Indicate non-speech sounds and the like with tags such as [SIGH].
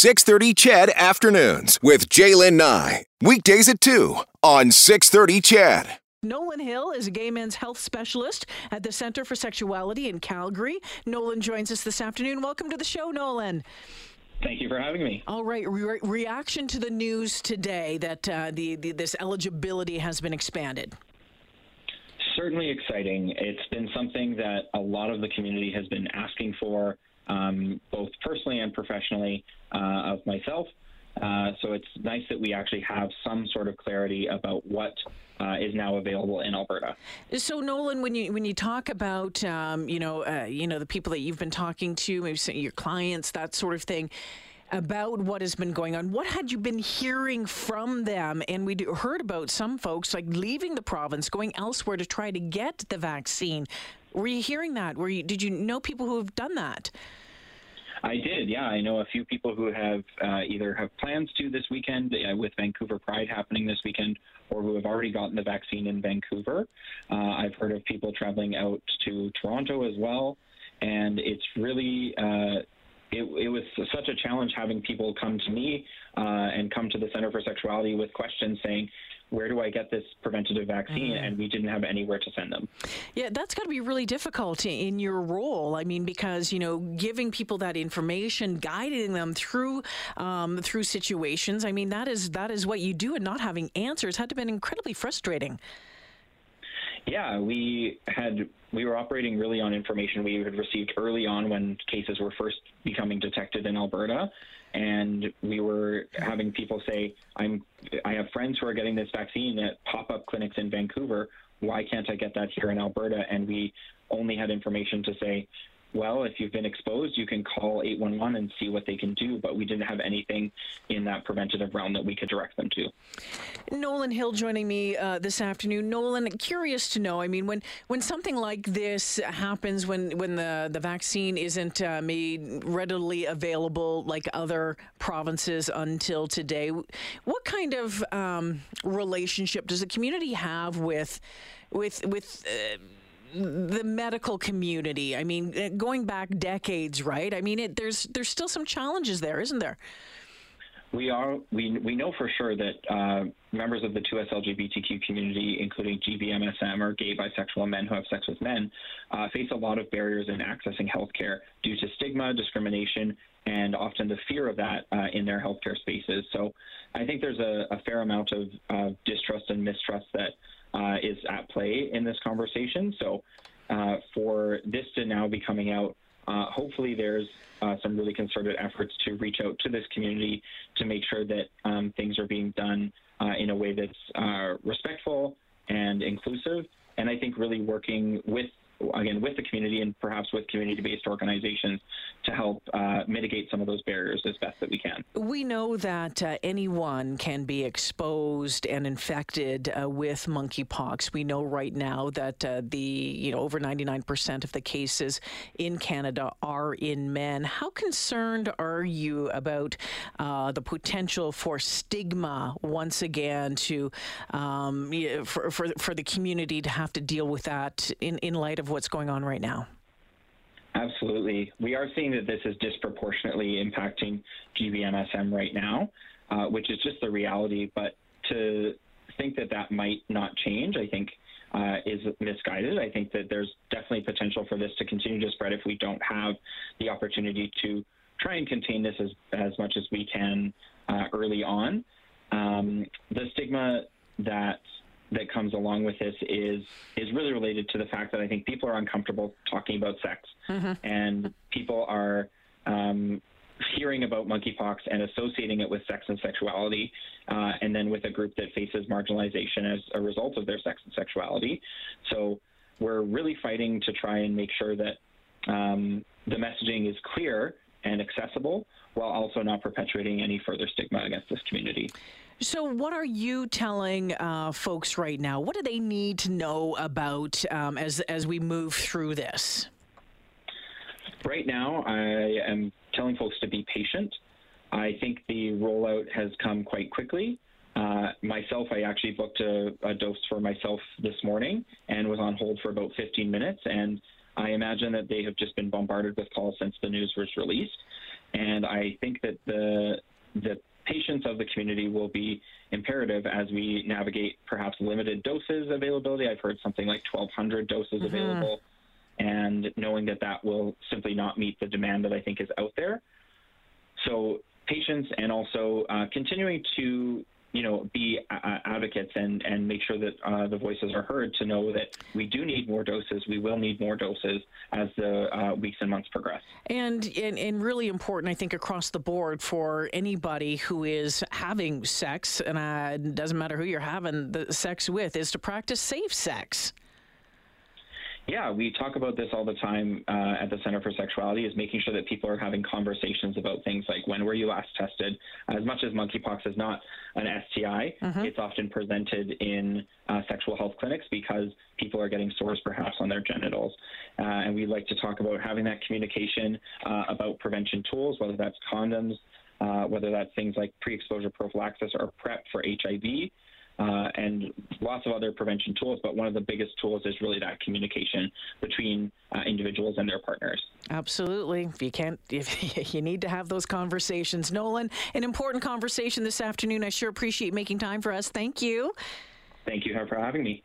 630 CHED Afternoons with Jaylen Nye. Weekdays at 2 on 630 CHED. Nolan Hill is a gay men's health specialist at the Center for Sexuality in Calgary. Nolan joins us this afternoon. Welcome to the show, Nolan. Thank you for having me. All right, Re- reaction to the news today that uh, the, the this eligibility has been expanded. Certainly exciting. It's been something that a lot of the community has been asking for um, both personally and professionally uh, of myself. Uh, so it's nice that we actually have some sort of clarity about what uh, is now available in Alberta. So Nolan, when you when you talk about um, you know uh, you know the people that you've been talking to, maybe your clients, that sort of thing. About what has been going on, what had you been hearing from them? And we heard about some folks like leaving the province, going elsewhere to try to get the vaccine. Were you hearing that? Were you? Did you know people who have done that? I did, yeah. I know a few people who have uh, either have plans to this weekend uh, with Vancouver Pride happening this weekend, or who have already gotten the vaccine in Vancouver. Uh, I've heard of people traveling out to Toronto as well, and it's really. Uh, it, it, was such a challenge having people come to me uh, and come to the Center for Sexuality with questions saying, where do I get this preventative vaccine? Mm-hmm. And we didn't have anywhere to send them. Yeah, that's got to be really difficult in your role. I mean, because you know, giving people that information, guiding them through um, through situations. I mean, that is that is what you do, and not having answers had to been incredibly frustrating. Yeah, we had we were operating really on information we had received early on when cases were first becoming detected in Alberta, and we were having people say, "I'm I have friends who are getting this vaccine at pop-up clinics in Vancouver. Why can't I get that here in Alberta?" And we only had information to say, well, if you've been exposed, you can call 811 and see what they can do. But we didn't have anything in that preventative realm that we could direct them to. Nolan Hill joining me uh, this afternoon. Nolan, curious to know. I mean, when when something like this happens, when when the the vaccine isn't uh, made readily available like other provinces until today, what kind of um, relationship does the community have with with with uh, the medical community. I mean, uh, going back decades, right? I mean, it, there's there's still some challenges there, isn't there? We are we we know for sure that uh, members of the 2S LGBTQ community, including GBMSM or gay, bisexual, men who have sex with men, uh, face a lot of barriers in accessing healthcare due to stigma, discrimination, and often the fear of that uh, in their healthcare spaces. So, I think there's a, a fair amount of distrust and mistrust that uh, is at play in this conversation. So, uh, for this to now be coming out, uh, hopefully there's uh, some really concerted efforts to reach out to this community to make sure that um, things are being done uh, in a way that's respectful and inclusive. And I think really working with again with the community and perhaps with community-based organizations to help uh, mitigate some of those barriers as best that we can. We know that uh, anyone can be exposed and infected uh, with monkeypox. We know right now that uh, the you know over 99% of the cases in Canada are in men. How concerned are you about uh, the potential for stigma once again to um, for, for for the community to have to deal with that in in light of what's going on right now? Absolutely. We are seeing that this is disproportionately impacting GBMSM right now, uh, which is just the reality. But to think that that might not change, I think, uh, is misguided. I think that there's definitely potential for this to continue to spread if we don't have the opportunity to try and contain this as, as much as we can uh, early on. Um, the stigma that that comes along with this is is really related to the fact that I think people are uncomfortable talking about sex, mm-hmm. and people are um, hearing about monkeypox and associating it with sex and sexuality, uh, and then with a group that faces marginalization as a result of their sex and sexuality. So we're really fighting to try and make sure that um, the messaging is clear and accessible while also not perpetuating any further stigma against this community. So, what are you telling uh, folks right now? What do they need to know about um, as as we move through this? Right now, I am telling folks to be patient. I think the rollout has come quite quickly. Uh, myself, I actually booked a, a, dose for myself this morning and was on hold for about 15 minutes. And I imagine that they have just been bombarded with calls since the news was released. And I think that the community will be imperative as we navigate perhaps limited doses availability. I've heard something like 1,200 doses mm-hmm. available, and knowing that that will simply not meet the demand that I think is out there. So patience and also uh, continuing to you know, be uh, advocates and, and make sure that uh, the voices are heard to know that we do need more doses. We will need more doses as the uh, weeks and months progress. And, and, and really important, I think, across the board for anybody who is having sex, and uh, it doesn't matter who you're having the sex with, is to practice safe sex. Yeah, we talk about this all the time uh, at the Center for Sexuality is making sure that people are having conversations about things like when were you last tested? As much as monkeypox is not an STI, mm-hmm. it's often presented in uh, sexual health clinics because people are getting sores perhaps on their genitals. Uh, and we like to talk about having that communication uh, about prevention tools, whether that's condoms, uh, whether that's things like pre exposure prophylaxis or PrEP for HIV uh, and lots of other prevention tools. But one of the biggest tools is really that communication between uh, individuals and their partners. Absolutely. If you can't, if [LAUGHS] you need to have those conversations, Nolan, an important conversation this afternoon. I sure appreciate making time for us. Thank you. Thank you for having me.